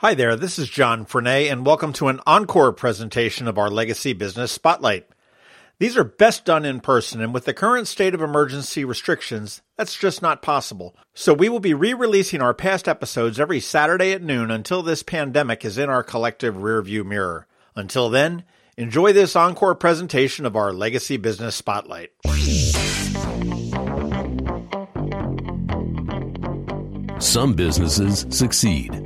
Hi there, this is John Frenaye, and welcome to an encore presentation of our Legacy Business Spotlight. These are best done in person, and with the current state of emergency restrictions, that's just not possible. So we will be re-releasing our past episodes every Saturday at noon until this pandemic is in our collective rearview mirror. Until then, enjoy this encore presentation of our Legacy Business Spotlight. Some businesses succeed,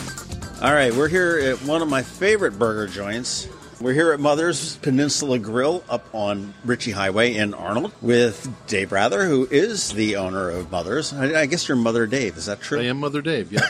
All right, we're here at one of my favorite burger joints. We're here at Mother's Peninsula Grille up on Ritchie Highway in Arnold with Dave Rather, who is the owner of Mother's. I, I guess you're Mother Dave, is that true? I am Mother Dave, yeah.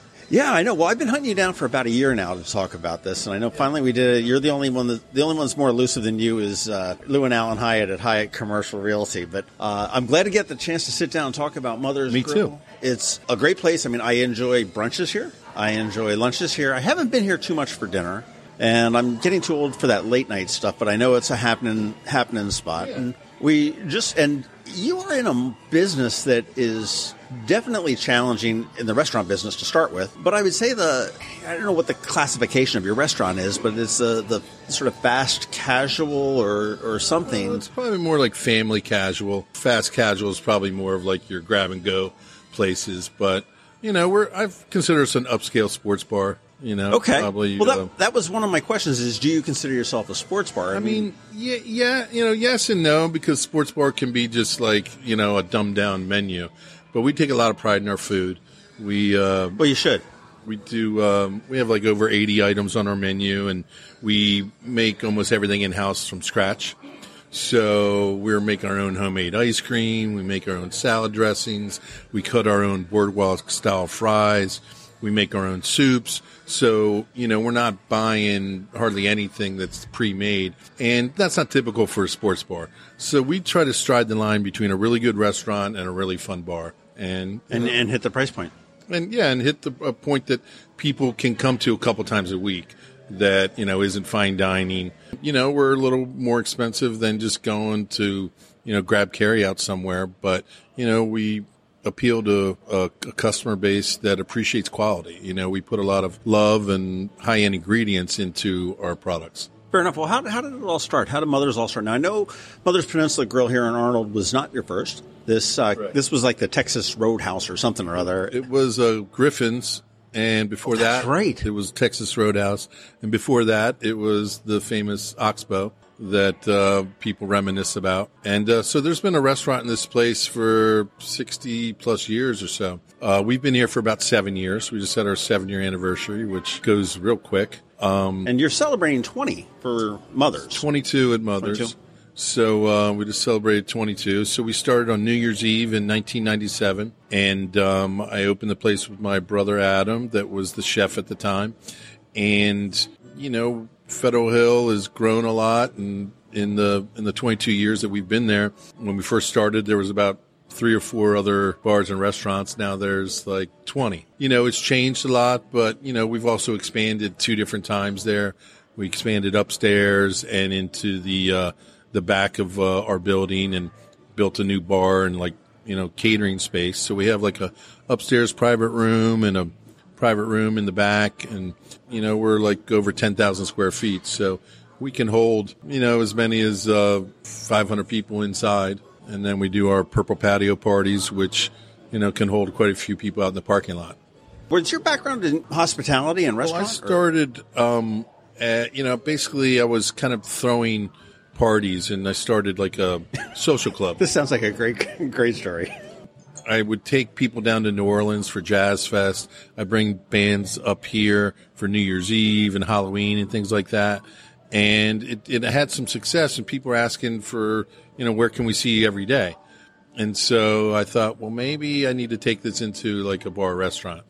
Yeah, I know. Well, I've been hunting you down for about a year now to talk about this, and I know finally we did it. You're the only one that the only one that's more elusive than you is uh, Lou and Alan Hyatt at Hyatt Commercial Realty. But uh, I'm glad to get the chance to sit down and talk about Mother's. Me Grill. too. It's a great place. I mean, I enjoy brunches here. I enjoy lunches here. I haven't been here too much for dinner, and I'm getting too old for that late night stuff. But I know it's a happening happening spot, and we just and you are in a business that is definitely challenging in the restaurant business to start with. But I would say the I don't know what the classification of your restaurant is, but it's the the sort of fast casual or or something. Well, it's probably more like family casual. Fast casual is probably more of like your grab and go places. But you know, we're I've considered us an upscale sports bar. You know, Okay. Probably. well, that, uh, that was one of my questions: is do you consider yourself a sports bar? I mean, yeah, yeah, you know, yes and no, because sports bar can be just like you know a dumbed down menu, but we take a lot of pride in our food. We uh, well, you should. we do um, we have like over 80 items on our menu and we make almost everything in house from scratch so we're making our own homemade ice cream. We make our own salad dressings. We cut our own boardwalk style fries. We make our own soups. So you know we're not buying hardly anything that's pre-made. And that's not typical for a sports bar. So we try to stride the line between a really good restaurant and a really fun bar. And And know, and hit the price point. and yeah, and hit the a point that people can come to a couple times a week. That you know isn't fine dining. You know, we're a little more expensive than just going to you know grab carry out somewhere, but you know we appeal to a, a customer base that appreciates quality. You know, we put a lot of love and high end ingredients into our products. Fair enough. Well, how, how did it all start? How did Mother's all start? Now, I know Mother's Peninsula Grille here in Arnold was not your first. This uh, Right. this was like the Texas Roadhouse or something or other. It was uh, Griffin's, and before Oh, that, right. it was Texas Roadhouse, and before that, it was the famous Oxbow that uh, people reminisce about. And uh, so, there's been a restaurant in this place for 60 plus years or so. Uh, we've been here for about seven years. We just had our seven year anniversary, which goes real quick. Um, and you're celebrating 20 for Mother's. 22 at Mother's. 22. So uh, we just celebrated 22. So we started on New Year's Eve in 1997, and um, I opened the place with my brother Adam, that was the chef at the time. And you know, Federal Hill has grown a lot, and in the in the 22 years that we've been there, when we first started, there was about three or four other bars and restaurants. Now there's like 20. You know, it's changed a lot, but you know, we've also expanded two different times there. We expanded upstairs and into the uh, the back of uh, our building and built a new bar and like you know catering space. So we have like a upstairs private room and a private room in the back, and you know we're like over 10,000 square feet. So we can hold you know as many as uh, 500 people inside, and then we do our purple patio parties, which you know can hold quite a few people out in the parking lot. Was your background in hospitality and Well, I started, um, at, you know, basically I was kind of throwing parties and I started like a social club. This sounds like a great great story. I would take people down to New Orleans for Jazz Fest. I bring bands up here for New Year's Eve and Halloween and things like that. And it, it had some success and people were asking for, you know, where can we see you every day? And so I thought, well, maybe I need to take this into like a bar or restaurant.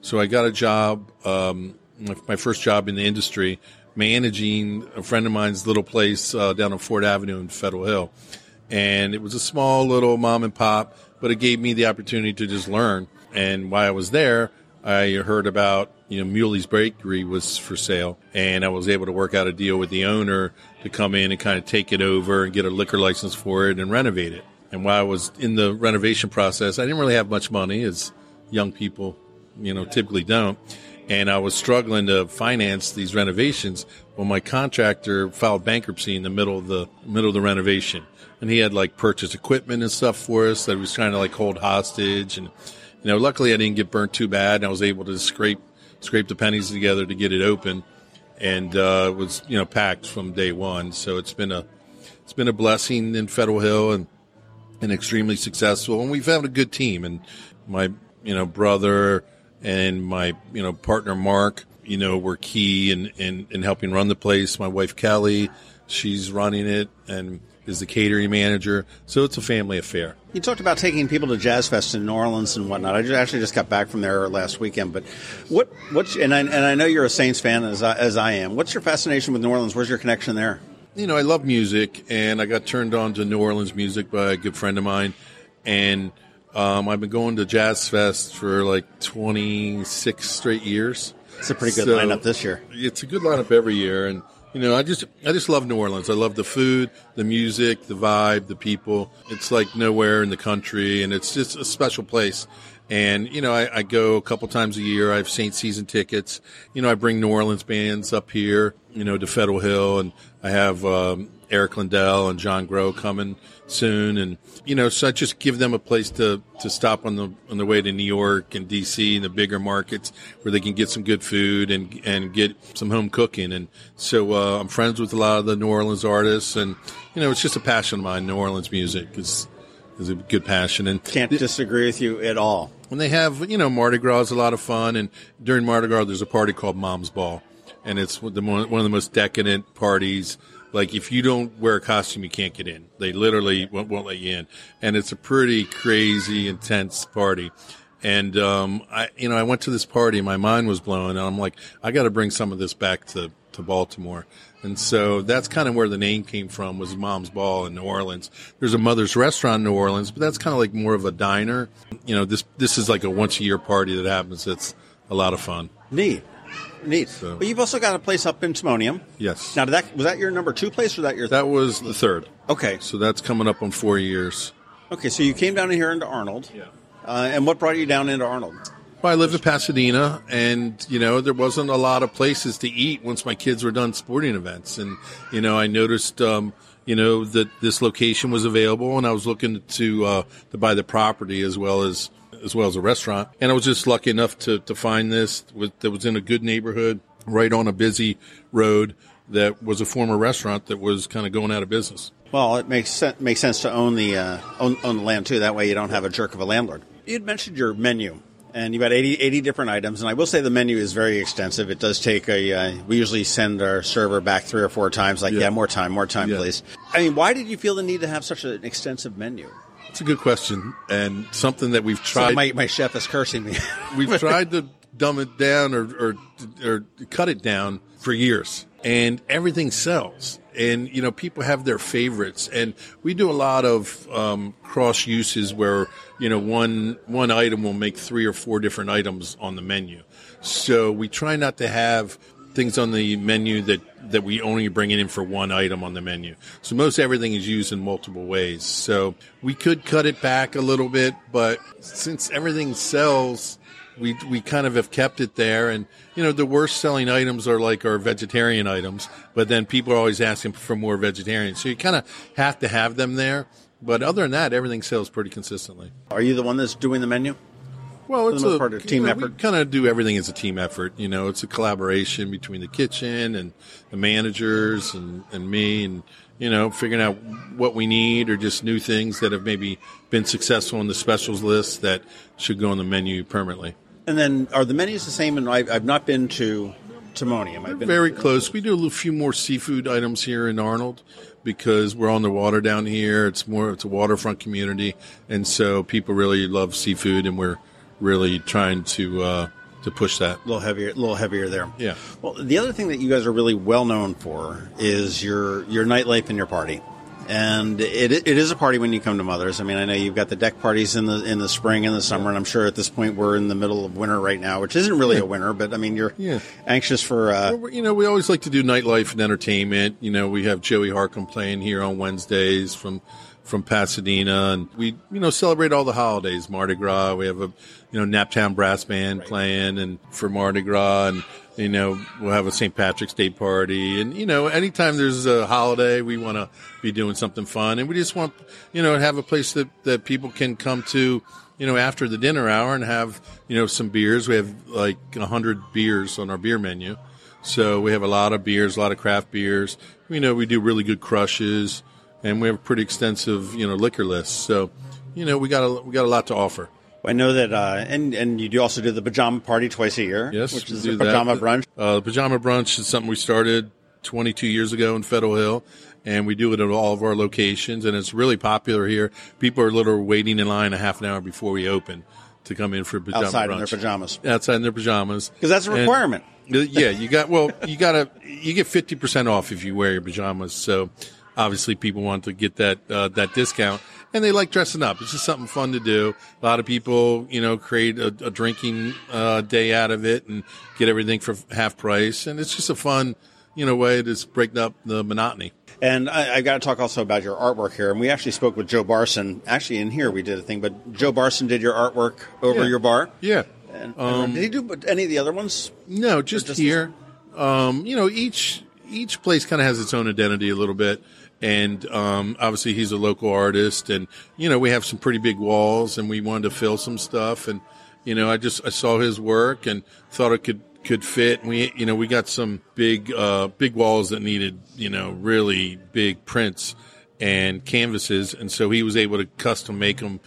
So I got a job, um, my my first job in the industry managing a friend of mine's little place uh, down on Fort Avenue in Federal Hill. And it was a small little mom and pop, but it gave me the opportunity to just learn. And while I was there, I heard about, you know, Muley's Bakery was for sale, and I was able to work out a deal with the owner to come in and kind of take it over and get a liquor license for it and renovate it. And while I was in the renovation process, I didn't really have much money, as young people, you know, typically don't. And I was struggling to finance these renovations. Well, my contractor filed bankruptcy in the middle of the middle of the renovation, and he had like purchased equipment and stuff for us that he was trying to like hold hostage. And you know, luckily I didn't get burnt too bad, and I was able to scrape scrape the pennies together to get it open, and uh, it was you know packed from day one. So it's been a it's been a blessing in Federal Hill and and extremely successful. And we've had a good team. And my you know brother and my you know partner Mark, you know, were key in in, in helping run the place. My wife Kelly, she's running it and is the catering manager. So it's a family affair. You talked about taking people to Jazz Fest in New Orleans and whatnot. I just, actually just got back from there last weekend. But what what's and I, and I know you're a Saints fan as I, as I am. What's your fascination with New Orleans? Where's your connection there? You know, I love music, and I got turned on to New Orleans music by a good friend of mine, and um, I've been going to Jazz Fest for like 26 straight years. It's a pretty good So- lineup this year. It's a good lineup every year, and you know, I just I just love New Orleans. I love the food, the music, the vibe, the people. It's like nowhere in the country, and it's just a special place. And you know, I, I go a couple times a year. I have Saint season tickets. You know, I bring New Orleans bands up here. You know, to Federal Hill, and I have um, Eric Lindell and John Gros coming soon, and you know, so I just give them a place to to stop on the on the way to New York and DC and the bigger markets where they can get some good food and and get some home cooking. And so uh, I'm friends with a lot of the New Orleans artists, and you know, it's just a passion of mine. New Orleans music is is a good passion, and Can't disagree with you at all. And they have you know Mardi Gras is a lot of fun, and during Mardi Gras there's a party called Mom's Ball, and it's the one of the most decadent parties. Like if you don't wear a costume, you can't get in. They literally won't, won't let you in, and it's a pretty crazy, intense party. And um, I, you know, I went to this party, my mind was blown, and I'm like, I got to bring some of this back to to Baltimore. And so that's kind of where the name came from was Mom's Ball in New Orleans. There's a Mother's Restaurant in New Orleans, but that's kind of like more of a diner. You know, this this is like a once a year party that happens. It's a lot of fun. Neat, neat. So- But you've also got a place up in Timonium. Yes. Now, did that was that your number two place or that your That was the third. okay? So that's coming up on four years. Okay, so you came down here into Arnold. Yeah. Uh, and what brought you down into Arnold? Well, I lived in Pasadena, and you know there wasn't a lot of places to eat once my kids were done sporting events, and you know I noticed, um, you know, that this location was available, and I was looking to uh, to buy the property as well as as well as a restaurant, and I was just lucky enough to to find this that was in a good neighborhood, right on a busy road that was a former restaurant that was kind of going out of business. Well, it makes sen- makes sense to own the uh, own, own the land too. That way, you don't have a jerk of a landlord. You had mentioned your menu, and you've got 80, 80 different items. And I will say the menu is very extensive. It does take a. Uh, we usually send our server back three or four times. Like, yeah, Yeah. more time, more time, Yeah. please. I mean, why did you feel the need to have such an extensive menu? It's a good question, and something that we've So tried. my, my chef is cursing me. We've tried to dumb it down or, or or cut it down for years, and everything sells. And you know, people have their favorites, and we do a lot of um, cross uses where you know one one item will make three or four different items on the menu. So we try not to have things on the menu that that we only bring it in for one item on the menu. So most everything is used in multiple ways. So we could cut it back a little bit, but since everything sells, we we kind of have kept it there. And you know, the worst selling items are like our vegetarian items, but then people are always asking for more vegetarian. So you kind of have to have them there. But other than that, everything sells pretty consistently. Are you the one that's doing the menu? Well, it's a part, a team you know, effort. We kind of do everything as a team effort. You know, it's a collaboration between the kitchen and the managers and, and me, and you know, figuring out what we need or just new things that have maybe been successful on the specials list that should go on the menu permanently. And then are the menus the same? And I, I've not been to Timonium. I've been Very close. We do a little few more seafood items here in Arnold because we're on the water down here. It's more it's a waterfront community, and so people really love seafood, and we're really trying to uh, to push that. A little heavier, a little heavier there. Yeah. Well, the other thing that you guys are really well known for is your your nightlife and your party. And it, it is a party when you come to Mothers. I mean, I know you've got the deck parties in the in the spring and the summer, and I'm sure at this point we're in the middle of winter right now, which isn't really a winter, but I mean you're Yeah. anxious for. Uh, Well, you know, we always like to do nightlife and entertainment. You know, we have Joey Harcum playing here on Wednesdays from from Pasadena, and we you know celebrate all the holidays. Mardi Gras, we have a you know Naptown Brass Band playing, and for Mardi Gras, and you know we'll have a St. Patrick's Day party, and you know anytime there's a holiday, we want to be doing something fun, and we just want you know have a place that that people can come to you know, after the dinner hour and have, you know, some beers. We have like a hundred beers on our beer menu. So we have a lot of beers, a lot of craft beers. You know, we do really good crushes and we have a pretty extensive, you know, liquor list. So, you know, we got a, we got a lot to offer. I know that, uh, and and you do also do the pajama party twice a year. Yes, which is the pajama that. brunch. Uh, the pajama brunch is something we started 22 years ago in Federal Hill, and we do it at all of our locations, and it's really popular here. People are literally waiting in line a half an hour before we open to come in for pajama Outside brunch. in their pajamas. Outside in their pajamas, because that's a And- requirement. yeah, you got well, you got to you get 50 percent off if you wear your pajamas. So obviously, people want to get that uh, that discount. And they like dressing up. It's just something fun to do. A lot of people, you know, create a, a drinking uh, day out of it and get everything for half price. And it's just a fun, you know, way to break up the monotony. And I, I've got to talk also about your artwork here. And we actually spoke with Joe Barson. Actually, in here we did a thing, but Joe Barson did your artwork over Yeah. your bar. Yeah. And, and did he do any of the other ones? No, just, just- here. Um, you know, each each place kind of has its own identity a little bit, and um, obviously he's a local artist, and you know we have some pretty big walls, and we wanted to fill some stuff, and you know I just I saw his work and thought it could could fit. And we you know we got some big uh, big walls that needed you know really big prints and canvases, and so he was able to custom make them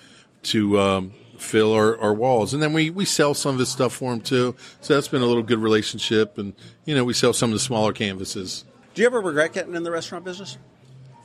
to um, fill our, our walls. And then we, we sell some of his stuff for him too. So that's been a little good relationship. And, you know, we sell some of the smaller canvases. Do you ever regret getting in the restaurant business?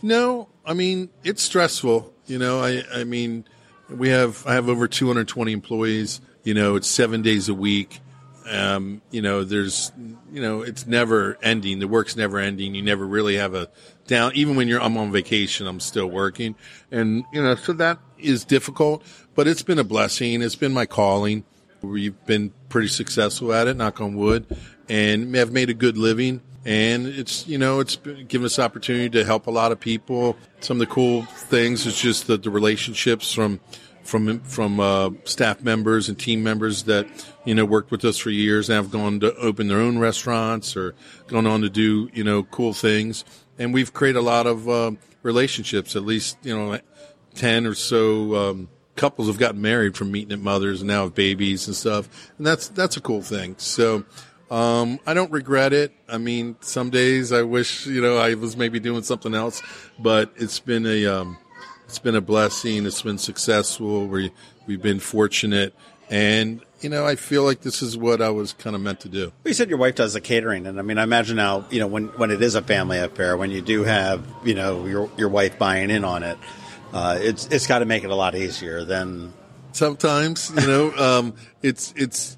No, I mean, it's stressful. You know, I, I mean, we have, I have over 220 employees. You know, it's seven days a week. Um, you know, there's, you know, it's never ending. The work's never ending. You never really have a down. Even when you're, I'm on vacation, I'm still working. And, you know, so that is difficult, but it's been a blessing. It's been my calling. We've been pretty successful at it, knock on wood, and have made a good living. And it's, you know, it's given us opportunity to help a lot of people. Some of the cool things is just the, the relationships from, from, from, uh, staff members and team members that, you know, worked with us for years and have gone to open their own restaurants or gone on to do, you know, cool things. And we've created a lot of, uh, relationships, at least, you know, 10 or so, um, couples have gotten married from meeting at mothers and now have babies and stuff. And that's, that's a cool thing. So, um, I don't regret it. I mean, some days I wish, you know, I was maybe doing something else, but it's been a, um, it's been a blessing. It's been successful. We, we've been fortunate. And, you know, I feel like this is what I was kind of meant to do. You said your wife does the catering, and I mean, I imagine now, you know, when, when it is a family affair, when you do have, you know, your your wife buying in on it, uh, it's it's got to make it a lot easier than sometimes you know um, it's it's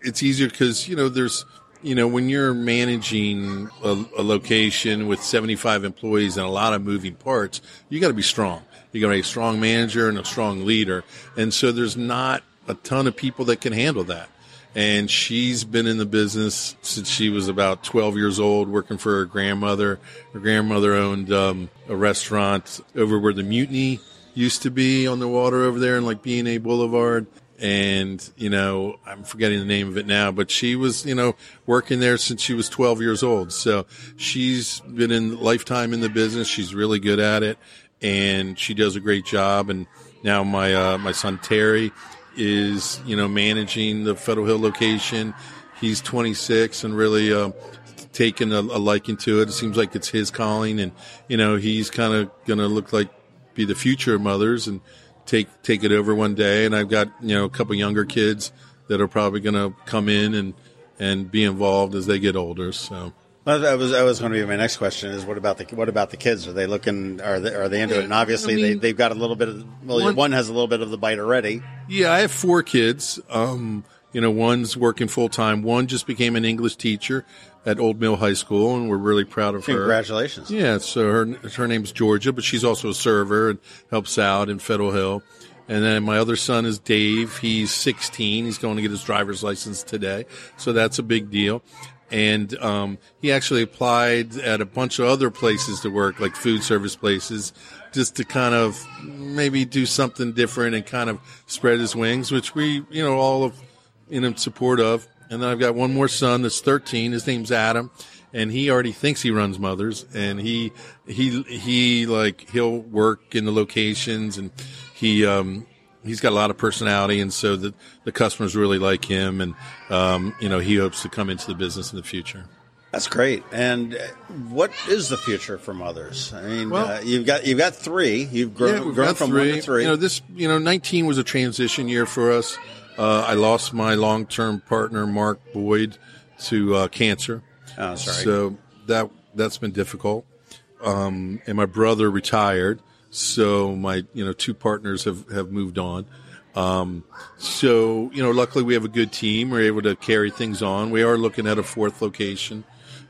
it's easier because you know there's you know when you're managing a, a location with 75 employees and a lot of moving parts you got to be strong. You got to be a strong manager and a strong leader. And so there's not a ton of people that can handle that. And she's been in the business since she was about 12 years old working for her grandmother. Her grandmother owned um, a restaurant over where the mutiny used to be on the water over there in like B&A Boulevard. And, you know, I'm forgetting the name of it now, but she was, you know, working there since she was 12 years old. So she's been in lifetime in the business. She's really good at it and she does a great job. And now my, uh, my son Terry is, you know, managing the Federal Hill location. He's 26 and really, uh, taken a, a liking to it. It seems like it's his calling and, you know, he's kind of going to look like be the future of mothers and take take it over one day. And I've got you know a couple younger kids that are probably going to come in and and be involved as they get older. So Well, that was that was going to be my next question. Is what about the what about the kids? Are they looking? Are they are they into it? And obviously, I mean- they they've got a little bit of well, One- one, has a little bit of the bite already. yeah, I have four kids. Um, You know, one's working full time. One just became an English teacher at Old Mill High School, and we're really proud of her. Congratulations. Yeah, so her her name's Georgia, but she's also a server and helps out in Federal Hill. And then my other son is Dave. He's 16. He's going to get his driver's license today, so that's a big deal. And um, he actually applied at a bunch of other places to work, like food service places, just to kind of maybe do something different and kind of spread his wings, which we, you know, all of in support of. And then I've got one more son that's 13. His name's Adam, and he already thinks he runs Mothers, and he he he like he'll work in the locations, and he um he's got a lot of personality, and so the the customers really like him, and um you know he hopes to come into the business in the future. That's great. And uh, what is the future for mothers? I mean, Well- uh, you've got you've got three. You've grown, Yeah, grown from three. one to three. You know, this, you know, 19 was a transition year for us. Uh, I lost my long-term partner, Mark Boyd, to uh, cancer. Oh, sorry. So that that's been difficult. Um, and my brother retired, so my you know two partners have have moved on. Um, so you know, luckily we have a good team. We're able to carry things on. We are looking at a fourth location.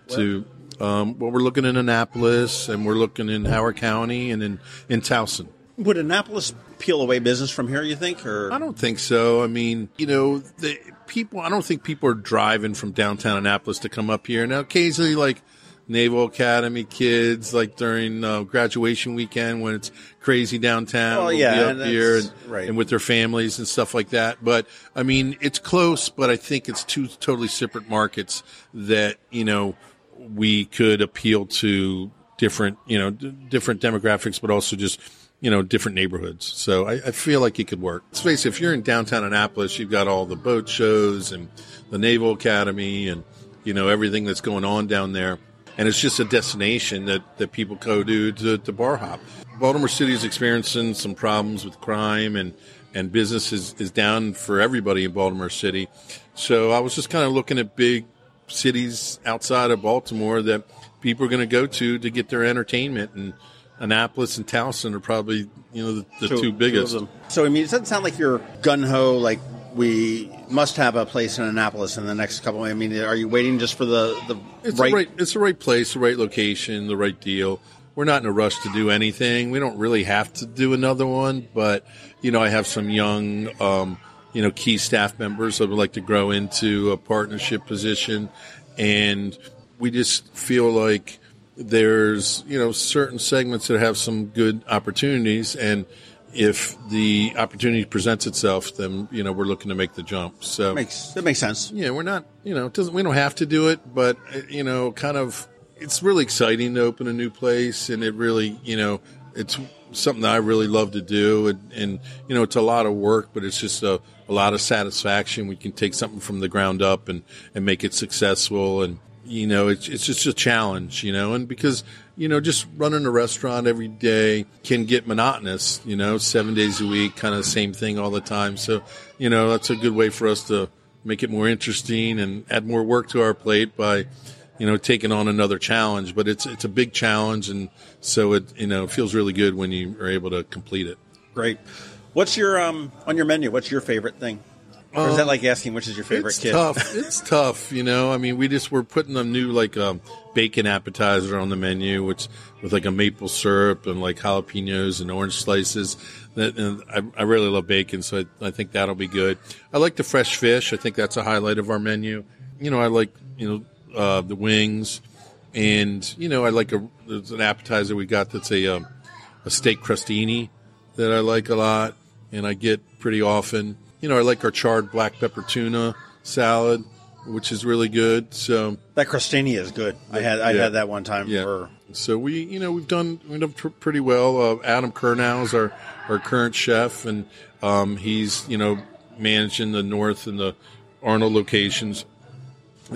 To um, well, we're looking in Annapolis, and we're looking in Howard County, and in in Towson. Would Annapolis peel away business from here? You think, or I don't think so. I mean, you know, the people. I don't think people are driving from downtown Annapolis to come up here. Now, occasionally, like Naval Academy kids, like during uh, graduation weekend when it's crazy downtown, will yeah, be up that's- here and, right. and with their families and stuff like that. But I mean, it's close, but I think it's two totally separate markets that you know we could appeal to different, you know, d- different demographics, but also just you know, different neighborhoods. So I, I feel like it could work. It, if you're in downtown Annapolis, you've got all the boat shows and the Naval Academy and, you know, everything that's going on down there. And it's just a destination that, that people go to, to to bar hop. Baltimore City is experiencing some problems with crime and, and business is, is down for everybody in Baltimore City. So I was just kind of looking at big cities outside of Baltimore that people are going to go to to get their entertainment and Annapolis and Towson are probably you know the, the two, biggest. of. So I mean, it doesn't sound like you're gun ho. Like we must have a place in Annapolis in the next couple. I mean, are you waiting just for the the It's right? the right. It's the right place, the right location, the right deal. We're not in a rush to do anything. We don't really have to do another one, but you know, I have some young, um, you know, key staff members that would like to grow into a partnership position, and we just feel like there's you know certain segments that have some good opportunities, and if the opportunity presents itself, then you know we're looking to make the jump. So makes that makes sense. yeah, we're not, you know, it doesn't, we don't have to do it, but, you know, kind of, it's really exciting to open a new place and it really, you know, it's something that I really love to do. And, and you know, it's a lot of work, but it's just a, a lot of satisfaction. We can take something from the ground up and, and make it successful. And, you know, it's, it's just a challenge, you know, and because, you know, just running a restaurant every day can get monotonous, you know, seven days a week, kind of same thing all the time. So, you know, that's a good way for us to make it more interesting and add more work to our plate by, you know, taking on another challenge. But it's, it's a big challenge. And so it, you know, feels really good when you are able to complete it. Great. What's your um on your menu? What's your favorite thing? Or is that like asking which is your favorite it's kid? tough. It's tough, you know. I mean, we just we're putting a new like um, bacon appetizer on the menu, which with like a maple syrup and like jalapenos and orange slices. That and I, I really love bacon, so I, I think that'll be good. I like the fresh fish. I think that's a highlight of our menu. You know, I like you know uh, the wings, and you know I like a there's an appetizer we got that's a um, a steak crostini that I like a lot, and I get pretty often. You know, I like our charred black pepper tuna salad, which is really good. So That crostini is good. I had I Yeah. had that one time yeah, for so we you know we've done we've done pretty well. Uh, Adam Kernow is our our current chef, and um, he's you know managing the North and the Arnold locations,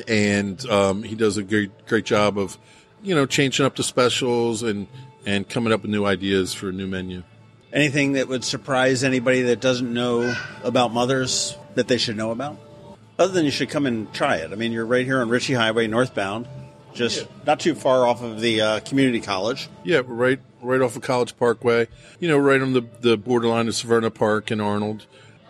and um, he does a great great job of you know changing up the specials and and coming up with new ideas for a new menu. Anything that would surprise anybody that doesn't know about mothers that they should know about. Other than you should come and try it. I mean, you're right here on Ritchie Highway, northbound, just not too far off of the uh, community college. Yeah, right right off of College Parkway. You know, right on the the borderline of Severna Park and Arnold.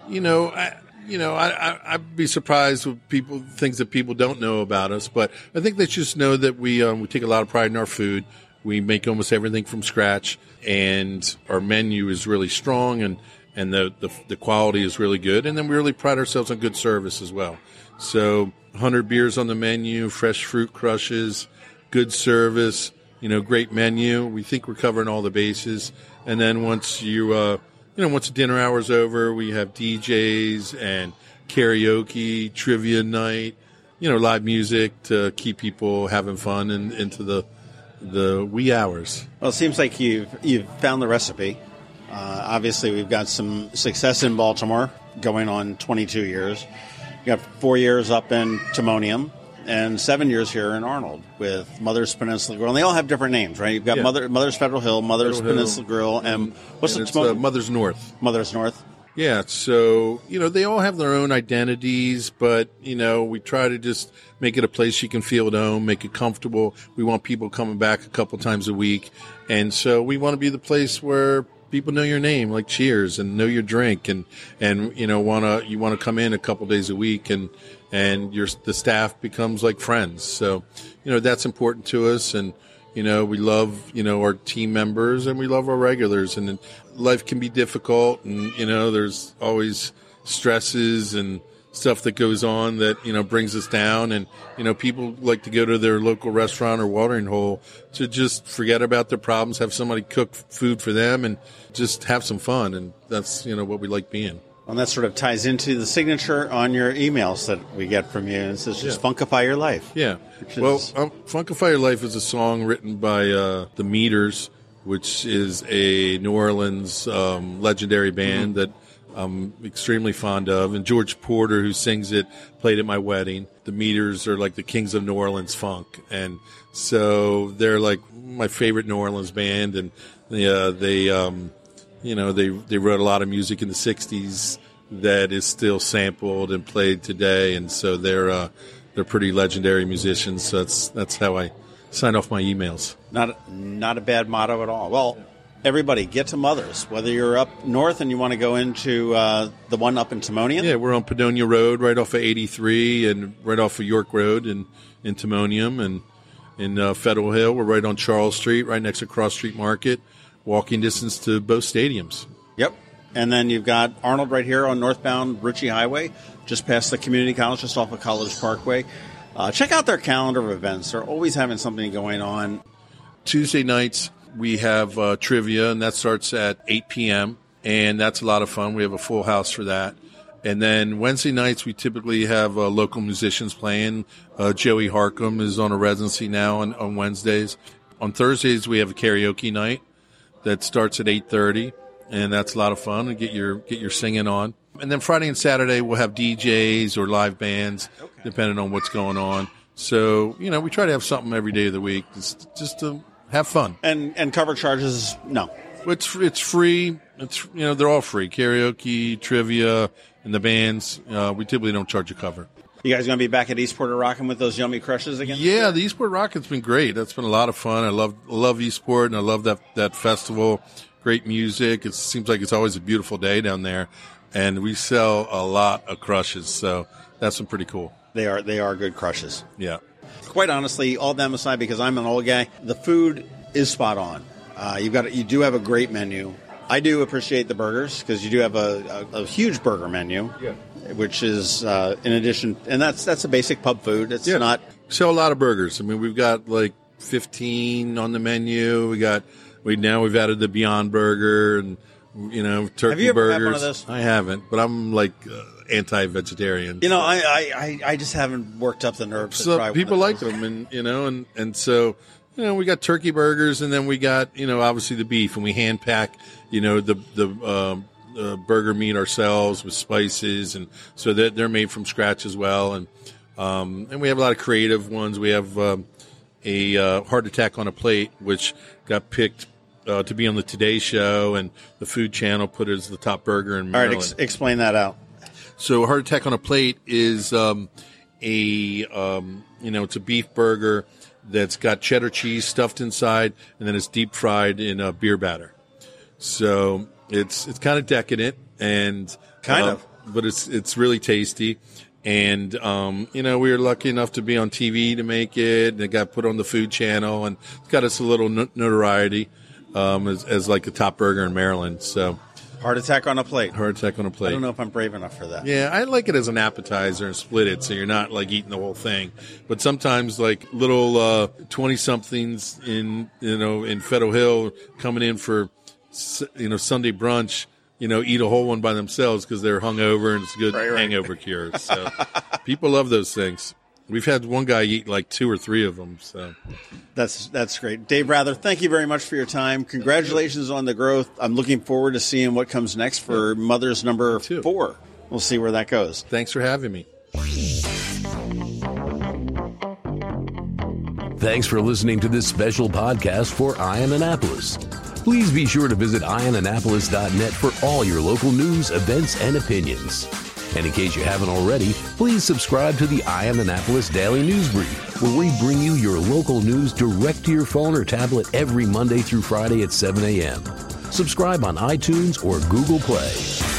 You know, I, you know, I, I, I'd be surprised with people things that people don't know about us, but I think they just know that we um, we take a lot of pride in our food. We make almost everything from scratch, and our menu is really strong, and and the, the the quality is really good. And then we really pride ourselves on good service as well. So, 100 beers on the menu, fresh fruit crushes, good service, you know, great menu. We think we're covering all the bases. And then once you, uh, you know, once the dinner hour's over, we have DJs and karaoke, trivia night, you know, live music to keep people having fun and into the the wee hours. Well, it seems like you've you've found the recipe. Uh, obviously, we've got some success in Baltimore, going on 22 years. You got four years up in Timonium and seven years here in Arnold with Mother's Peninsula Grille. And they all have different names, right? You've got Yeah. Mother, Mother's Federal Hill, Mother's Federal Hill, Peninsula Grille, and what's and the uh, Mother's North. Mother's North. Yeah, so you know they all have their own identities, but you know we try to just make it a place you can feel at home, make it comfortable. We want people coming back a couple times a week, and so we want to be the place where people know your name, like Cheers, and know your drink, and and you know wanna you want to come in a couple days a week, and and your the staff becomes like friends. So you know that's important to us, and you know we love you know our team members and we love our regulars. And life can be difficult and you know there's always stresses and stuff that goes on that you know brings us down. And you know people like to go to their local restaurant or watering hole to just forget about their problems have somebody cook food for them and just have some fun. And that's you know what we like being And that sort of ties into the signature on your emails that we get from you. It says just Yeah. funkify your life. Yeah. Well, is- um, Funkify Your Life is a song written by uh, the Meters, which is a New Orleans um, legendary band that I'm extremely fond of. And George Porter, who sings it, played at my wedding. The Meters are like the kings of New Orleans funk. And so they're like my favorite New Orleans band. And they, uh, they um, you know, they, they wrote a lot of music in the 60s that is still sampled and played today. And so they're, uh, they're pretty legendary musicians. So that's, that's how I sign off my emails. Not not a bad motto at all. Well, everybody get to Mother's. Whether you're up north and you want to go into uh, the one up in Timonium, Yeah, we're on Padonia Road, right off of 83 and right off of York Road in, in Timonium and in uh, Federal Hill. We're right on Charles Street, right next to Cross Street Market, walking distance to both stadiums. Yep. And then you've got Arnold right here on northbound Ritchie Highway, just past the community college, just off of College Parkway. Uh, check out their calendar of events. They're always having something going on. Tuesday nights we have uh, trivia, and that starts at 8 p.m. and that's a lot of fun. We have a full house for that. And then Wednesday nights we typically have uh, local musicians playing. Uh, Joey Harcum is on a residency now on, on Wednesdays. On Thursdays we have a karaoke night that starts at 8:30, and that's a lot of fun. And get your get your singing on. And then Friday and Saturday we'll have DJs or live bands, depending on what's going on. So you know we try to have something every day of the week, just just to have fun. And and cover charges, no. It's it's free. It's you know they're all free. Karaoke, trivia, and the bands. Uh, we typically don't charge a cover. You guys going to be back at Eastport rocking with those yummy crushes again? Yeah, the Eastport Rocket's been great. That's been a lot of fun. I love love Eastport, and I love that that festival. Great music. It seems like it's always a beautiful day down there, and we sell a lot of crushes. So that's been pretty cool. They are they are good crushes. Yeah. Quite honestly, all them aside, because I'm an old guy, the food is spot on. Uh, you've got you do have a great menu. I do appreciate the burgers because you do have a, a, a huge burger menu, Yeah. which is uh, in addition, and that's that's a basic pub food. It's Yeah. not sell a lot of burgers. I mean, we've got like 15 on the menu. We got we now we've added the Beyond Burger and you know turkey Have you ever had burgers. one of those? I haven't, but I'm like uh, anti-vegetarian. You know, I, I, I, just haven't worked up the nerve to so people like them, and you know, and and so you know, we got turkey burgers, and then we got you know, obviously the beef, and we hand pack you know the the. Um, uh, burger meat ourselves with spices, and so that they're made from scratch as well. And um, and we have a lot of creative ones. We have um, a uh, heart attack on a plate, which got picked uh, to be on the Today Show, and the Food Channel put it as the top burger in Maryland. right, ex- explain that out. So heart attack on a plate is um, a um, you know it's a beef burger that's got cheddar cheese stuffed inside, and then it's deep fried in a beer batter. So it's it's kind of decadent and Kind uh, of. but it's it's really tasty. And um, you know, we were lucky enough to be on TV to make it, and it got put on the Food Channel, and it's got us a little notoriety um, as, as like a top burger in Maryland. So Heart attack on a plate. Heart attack on a plate. I don't know if I'm brave enough for that. Yeah, I like it as an appetizer and split it so you're not like eating the whole thing. But sometimes like little twenty uh, somethings in you know in Federal Hill coming in for you know Sunday brunch, you know, eat a whole one by themselves because they're hungover and it's a good right, right. hangover cure. So people love those things. We've had one guy eat like two or three of them. So that's that's great, Dave Rather. Thank you very much for your time. Congratulations on the growth. I'm looking forward to seeing what comes next for yeah. Mother's number four. We'll see where that goes. Thanks for having me. Thanks for listening to this special podcast for Eye On Annapolis. Please be sure to visit EyeOnAnnapolis.net for all your local news, events, and opinions. And in case you haven't already, please subscribe to the Eye On Annapolis Daily News Brief, where we bring you your local news direct to your phone or tablet every Monday through Friday at 7 a.m. Subscribe on iTunes or Google Play.